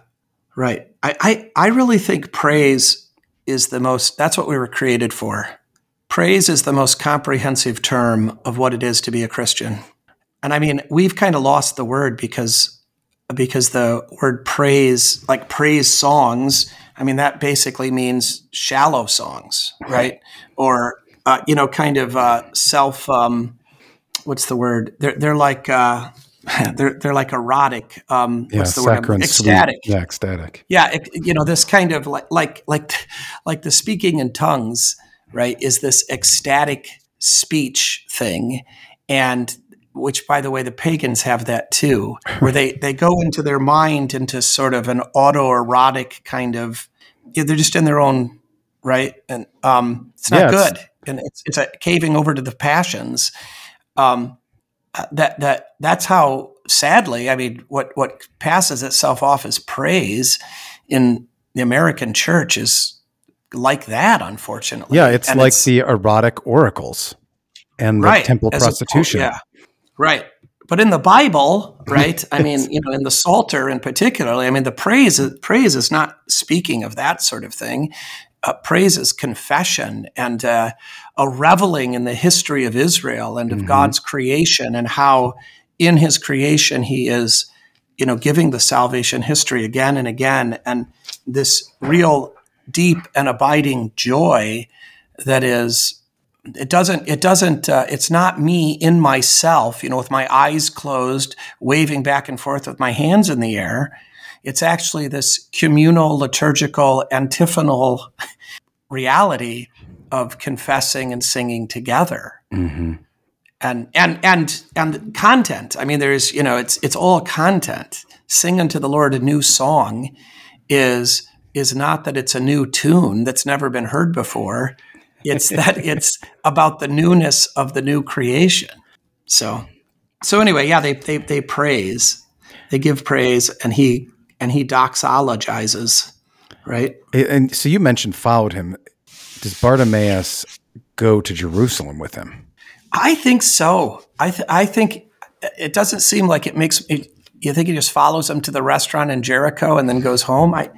right. I, I, I really think praise is the most, that's what we were created for. Praise is the most comprehensive term of what it is to be a Christian. And I mean, we've kind of lost the word because because the word praise, like praise songs, I mean that basically means shallow songs, right? Or uh, you know, kind of uh, self. Um, what's the word? They're they're like uh, they're they're like erotic. Um, yeah, what's the word? Ecstatic. Sweet. Yeah, ecstatic. Yeah, it, you know this kind of like like like like the speaking in tongues, right? Is this ecstatic speech thing, and which by the way the pagans have that too where they they go into their mind into sort of an autoerotic kind of yeah, they're just in their own right and um, it's not yeah, good it's, and it's, it's a caving over to the passions um, Uh, that that that's how sadly i mean what what passes itself off as praise in the american church is like that unfortunately yeah it's and like it's, the erotic oracles and the right, temple prostitution a, yeah Right. But in the Bible, right? I mean, you know, in the Psalter in particularly, I mean, the praise praise is not speaking of that sort of thing. Uh, praise is confession and uh, a reveling in the history of Israel and of mm-hmm. God's creation and how in His creation He is, you know, giving the salvation history again and again, and this real deep and abiding joy that is it doesn't it doesn't uh, it's not me in myself you know with my eyes closed waving back and forth with my hands in the air it's actually this communal liturgical antiphonal reality of confessing and singing together. Mm-hmm. and and and and content. I mean there's you know it's it's all content. Sing unto the lord a new song is is not that it's a new tune that's never been heard before. It's that it's about the newness of the new creation. So, so anyway, yeah, they they they praise, they give praise, and he and he doxologizes, right? And so you mentioned followed him. Does Bartimaeus go to Jerusalem with him? I think so. I th- I think it doesn't seem like it makes. It, you think he just follows him to the restaurant in Jericho and then goes home? I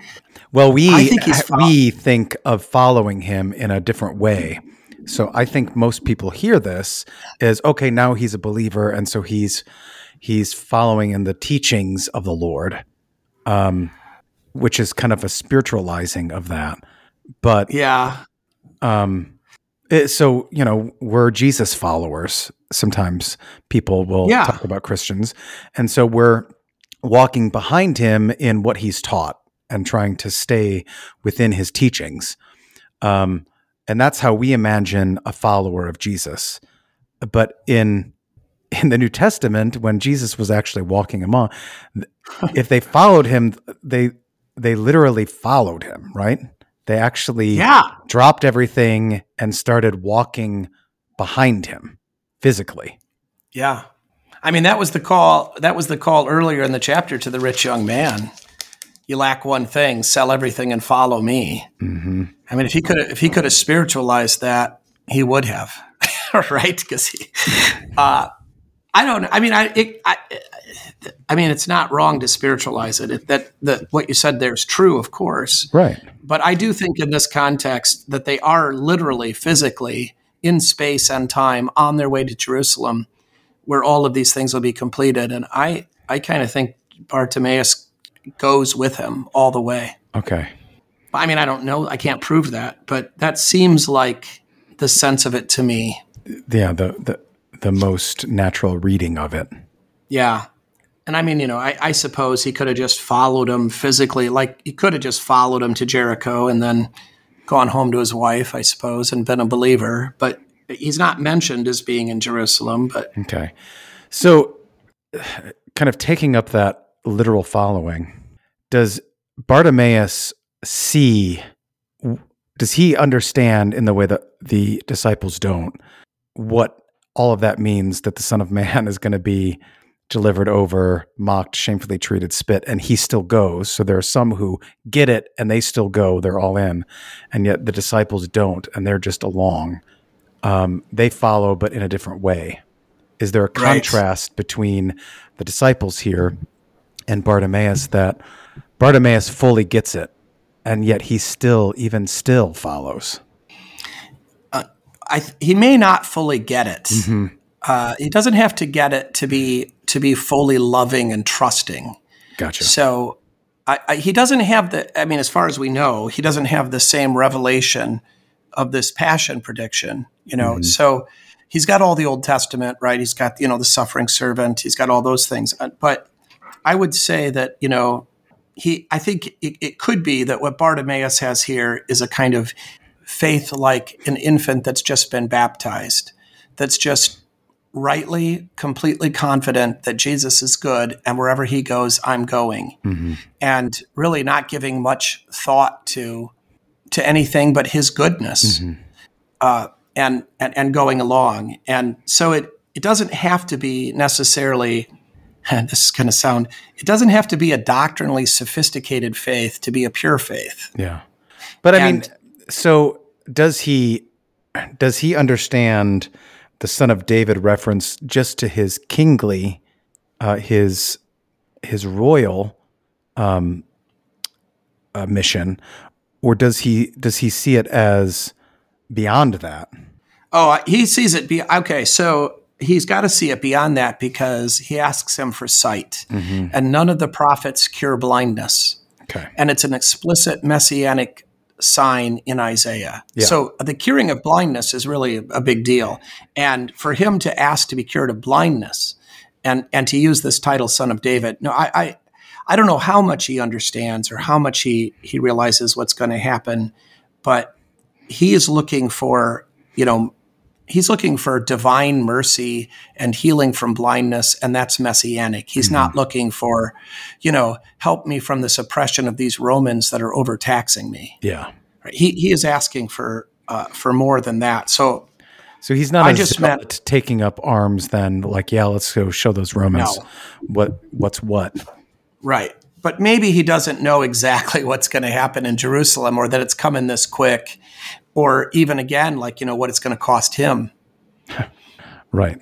well, we think we think of following him in a different way. So I think most people hear this as okay, now he's a believer, and so he's he's following in the teachings of the Lord, um, which is kind of a spiritualizing of that. But yeah, um, it, so you know, we're Jesus followers. Sometimes people will yeah. talk about Christians, and so we're walking behind him in what he's taught and trying to stay within his teachings. Um, and that's how we imagine a follower of Jesus. But in in the New Testament, when Jesus was actually walking among, if they followed him, they they literally followed him, right? They actually yeah. dropped everything and started walking behind him physically. Yeah. I mean, that was the call. That was the call earlier in the chapter to the rich young man you lack one thing sell everything and follow me mm-hmm. i mean if he could if he could have spiritualized that he would have right because he uh, i don't i mean i it, I, I mean it's not wrong to spiritualize it. it that that what you said there is true of course right but i do think in this context that they are literally physically in space and time on their way to jerusalem where all of these things will be completed and i i kind of think bartimaeus goes with him all the way. Okay. I mean, I don't know. I can't prove that, but that seems like the sense of it to me. Yeah, the the the most natural reading of it. Yeah. And I mean, you know, I, I suppose he could have just followed him physically. Like he could have just followed him to Jericho and then gone home to his wife, I suppose, and been a believer. But he's not mentioned as being in Jerusalem. But okay, so kind of taking up that literal following does Bartimaeus see? Does he understand in the way that the disciples don't what all of that means that the Son of Man is going to be delivered over, mocked, shamefully treated, spit, and he still goes. So there are some who get it and they still go, they're all in, and yet the disciples don't, and they're just along. Um, they follow, but in a different way. Is there a contrast right. between the disciples here and Bartimaeus that Bartimaeus fully gets it, and yet he still, even still, follows. I, he may not fully get it. Mm-hmm. Uh, he doesn't have to get it to be to be fully loving and trusting. Gotcha. So I, I, he doesn't have the. I mean, as far as we know, he doesn't have the same revelation of this passion prediction. You know, mm-hmm. so he's got all the Old Testament, right? He's got you know the suffering servant. He's got all those things, uh, but I would say that you know he, I think it, it could be that what Bartimaeus has here is a kind of faith like an infant that's just been baptized, that's just rightly, completely confident that Jesus is good and wherever he goes, I'm going. Mm-hmm. And really not giving much thought to to anything but his goodness. Mm-hmm. Uh, and, and and going along. And so it it doesn't have to be necessarily and this is going to sound it doesn't have to be a doctrinally sophisticated faith to be a pure faith. Yeah. But I and, mean so does he does he understand the son of David reference just to his kingly, uh, his his royal um, uh, mission, or does he does he see it as beyond that? Oh, he sees it. Be okay. So he's got to see it beyond that because he asks him for sight, mm-hmm. and none of the prophets cure blindness. Okay, and it's an explicit messianic sign in Isaiah. Yeah. So the curing of blindness is really a big deal. And for him to ask to be cured of blindness and, and to use this title, Son of David, no, I, I, I don't know how much he understands or how much he, he realizes what's going to happen, but he is looking for, you know, he's looking for divine mercy and healing from blindness and that's messianic. He's mm-hmm. not looking for you know help me from this oppression of these romans that are overtaxing me. Yeah. Right? he, he is asking for uh, for more than that. So so he's not I just meant taking up arms then like yeah let's go show those romans no. what what's what. Right. But maybe he doesn't know exactly what's going to happen in Jerusalem or that it's coming this quick or even again like you know what it's going to cost him. Right.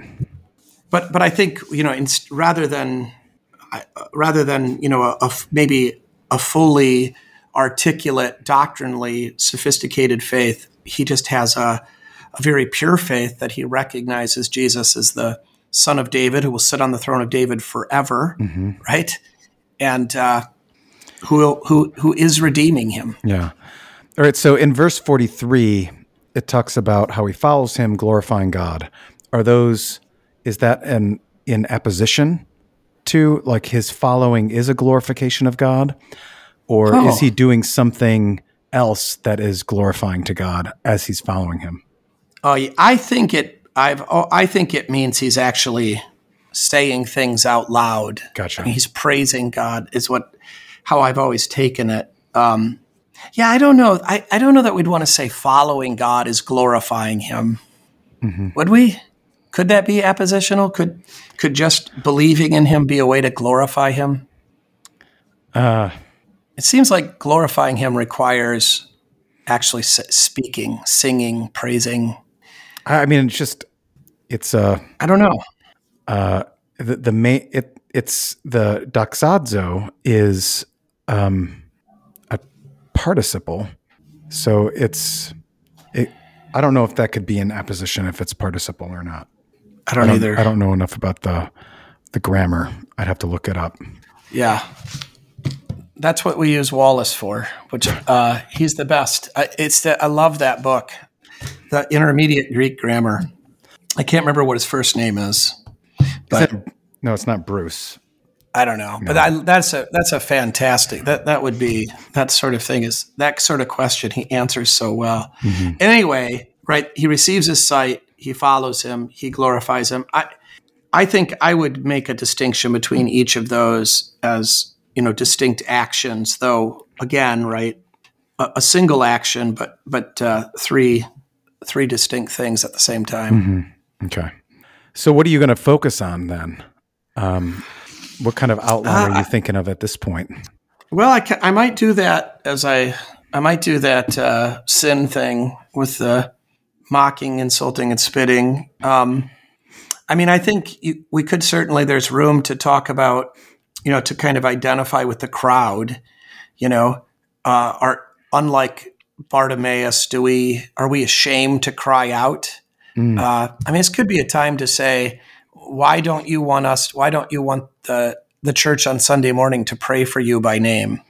But but i think you know in, rather than rather than you know a, a, maybe a fully articulate doctrinally sophisticated faith he just has a, a very pure faith that he recognizes jesus as the son of david who will sit on the throne of david forever mm-hmm. right? And uh, who who who is redeeming him. Yeah all right. So in verse 43, it talks about how he follows him, glorifying God. Are those, is that an in apposition to like his following is a glorification of God? Or oh. is he doing something else that is glorifying to God as he's following him? Oh, I think it, I've, oh, I think it means he's actually saying things out loud. Gotcha. He's praising God is what, how I've always taken it. Um, yeah, I don't know. I, I don't know that we'd want to say following God is glorifying Him. Mm-hmm. Would we? Could that be appositional? Could could just believing in Him be a way to glorify Him? Uh, it seems like glorifying Him requires actually speaking, singing, praising. I mean, it's just it's uh I don't know. Uh, the the main it it's the doxazo is um participle. So it's it, I don't know if that could be an apposition if it's participle or not. I don't, I don't either. I don't know enough about the the grammar. I'd have to look it up. Yeah. That's what we use Wallace for, which uh, he's the best. I, it's the, I love that book, the intermediate Greek grammar. I can't remember what his first name is, but is no, it's not Bruce. I don't know, no. but I, that's a that's a fantastic that that would be that sort of thing is that sort of question he answers so well. Mm-hmm. Anyway, right? He receives his sight, he follows him, he glorifies him. I I think I would make a distinction between each of those as you know distinct actions, though. Again, right? A, a single action, but but uh, three three distinct things at the same time. Mm-hmm. Okay. So, what are you going to focus on then? Um, what kind of outline uh, are you thinking of at this point? Well, I, ca- I might do that as I I might do that uh, sin thing with the mocking, insulting, and spitting. Um, I mean, I think you, we could certainly. There's room to talk about, you know, to kind of identify with the crowd. You know, uh, are unlike Bartimaeus, do we are we ashamed to cry out? Mm. Uh, I mean, this could be a time to say, why don't you want us? Why don't you want the the church on Sunday morning to pray for you by name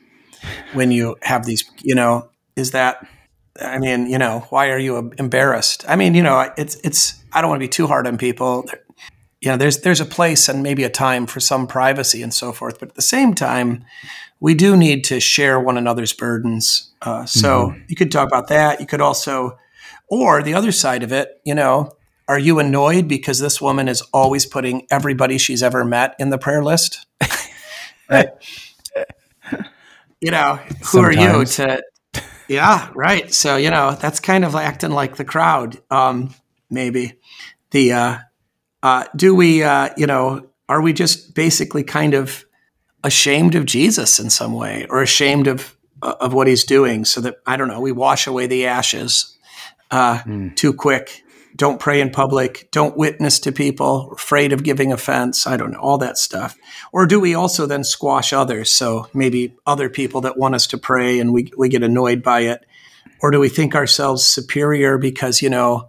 when you have these? You know, is that? I mean, you know, why are you embarrassed? I mean, you know, it's it's. I don't want to be too hard on people. You know, there's there's a place and maybe a time for some privacy and so forth, but at the same time, we do need to share one another's burdens. Uh, so mm-hmm. you could talk about that. You could also, or the other side of it, you know, are you annoyed because this woman is always putting everybody she's ever met in the prayer list? right. you know, who Sometimes. are you to? Yeah, right. So you know, that's kind of acting like the crowd. Um, maybe the uh, uh, do we? Uh, you know, are we just basically kind of ashamed of Jesus in some way, or ashamed of of what he's doing, so that I don't know, we wash away the ashes uh, mm. too quick don't pray in public, don't witness to people, afraid of giving offense, I don't know, all that stuff. Or do we also then squash others? So maybe other people that want us to pray and we, we get annoyed by it. Or do we think ourselves superior because, you know,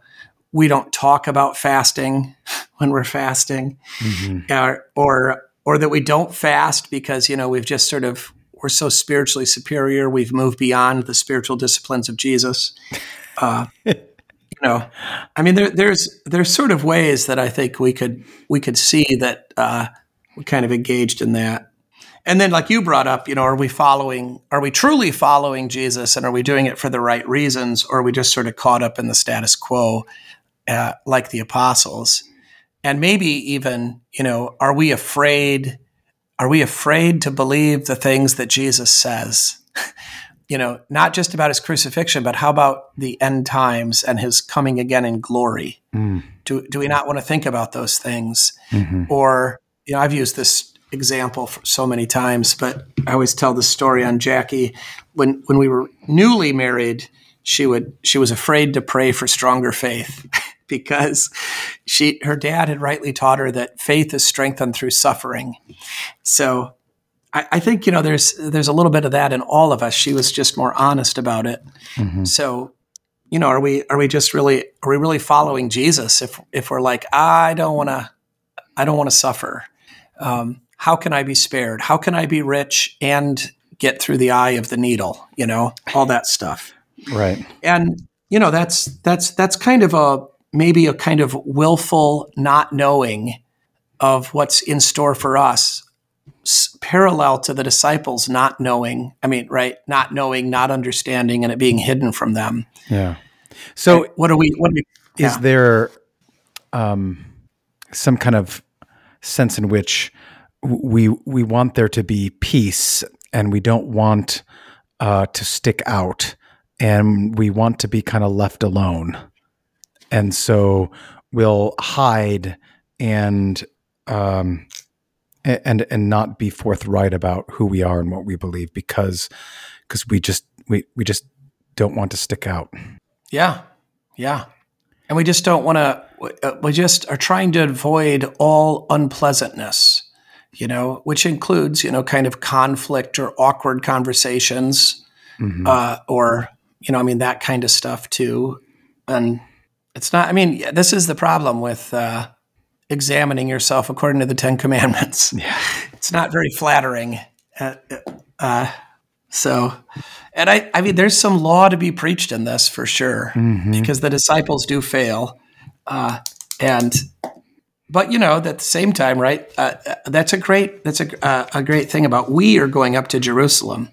we don't talk about fasting when we're fasting? Mm-hmm. Or, or, or that we don't fast because, you know, we've just sort of, we're so spiritually superior, we've moved beyond the spiritual disciplines of Jesus. Uh, you know, I mean, there, there's there's sort of ways that I think we could we could see that uh, we kind of engaged in that. And then, like you brought up, you know, are we following? Are we truly following Jesus, and are we doing it for the right reasons, or are we just sort of caught up in the status quo, uh, like the apostles? And maybe even, you know, are we afraid? Are we afraid to believe the things that Jesus says? you know, not just about his crucifixion, but how about the end times and his coming again in glory? Mm. Do, do we not want to think about those things? Mm-hmm. Or, you know, I've used this example so many times, but I always tell the story on Jackie. When, when we were newly married, she would, she was afraid to pray for stronger faith. because she her dad had rightly taught her that faith is strengthened through suffering. So I, I, think you know there's there's a little bit of that in all of us. She was just more honest about it. Mm-hmm. So, you know, are we are we just really are we really following Jesus if if we're like I don't want to I don't want to suffer. Um, how can I be spared? How can I be rich and get through the eye of the needle? You know, all that stuff. Right. And you know that's that's that's kind of a maybe a kind of willful not knowing of what's in store for us parallel to the disciples not knowing i mean right not knowing not understanding and it being hidden from them. Yeah. So what are we what are we yeah. is there um, some kind of sense in which we we want there to be peace and we don't want uh, to stick out and we want to be kind of left alone? And so we'll hide and um, and and not be forthright about who we are and what we believe because because we just we we just don't want to stick out. Yeah, yeah, and we just don't want to. Uh, we just are trying to avoid all unpleasantness, you know, which includes you know kind of conflict or awkward conversations, mm-hmm. uh, or you know, I mean that kind of stuff too. And it's not. I mean, this is the problem with. Uh, examining yourself according to the Ten Commandments. Yeah. It's not very flattering. Uh, uh, so, and I, I mean, there's some law to be preached in this for sure, mm-hmm. because the disciples do fail. Uh, and, but you know, at the same time, right? Uh, uh, that's a great, that's a, uh, a great thing about we are going up to Jerusalem.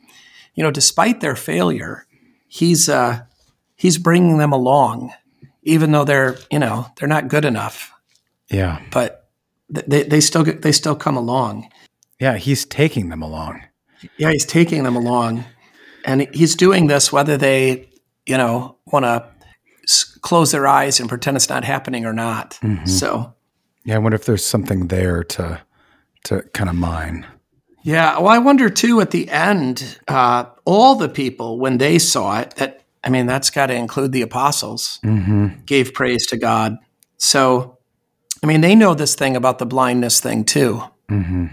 You know, despite their failure, he's, he's bringing them along, even though they're, you know, they're not good enough yeah. But they, they still get, they still come along. Yeah, he's taking them along. Yeah, he's taking them along. And he's doing this whether they, you know, want to close their eyes and pretend it's not happening or not. Mm-hmm. So, yeah, I wonder if there's something there to to kind of mine. Yeah, well, I wonder too. At the end, uh, all the people when they saw it, that I mean, that's got to include the apostles, mm-hmm. gave praise to God. So I mean, they know this thing about the blindness thing too. Mm-hmm.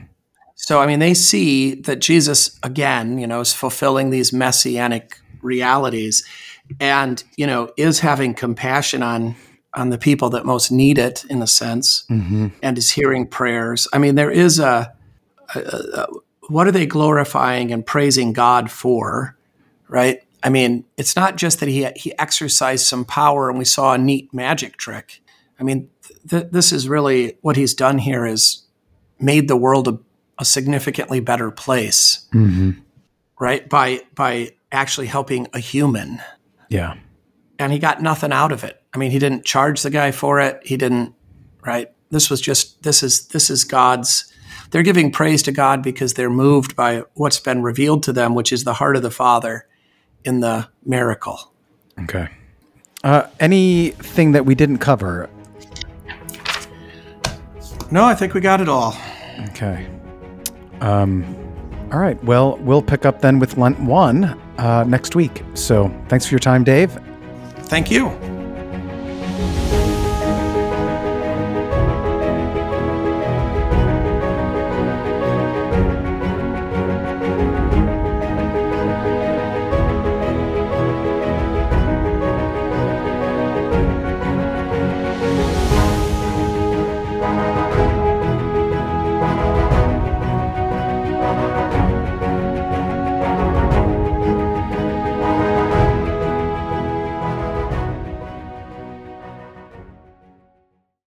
So, I mean, they see that Jesus, again, you know, is fulfilling these messianic realities and, you know, is having compassion on on the people that most need it in a sense mm-hmm. and is hearing prayers. I mean, there is a, a, a, what are they glorifying and praising God for, right? I mean, it's not just that he he exercised some power and we saw a neat magic trick. I mean, th- this is really what he's done here is made the world a, a significantly better place, mm-hmm. right? By by actually helping a human. Yeah. and he got nothing out of it. I mean, he didn't charge the guy for it. He didn't, right? This was just this is this is God's. They're giving praise to God because they're moved by what's been revealed to them, which is the heart of the Father in the miracle. Okay. Uh, anything that we didn't cover? No, I think we got it all. Okay. Um, all right. Well, we'll pick up then with Lent 1 uh, next week. So thanks for your time, Dave. Thank you.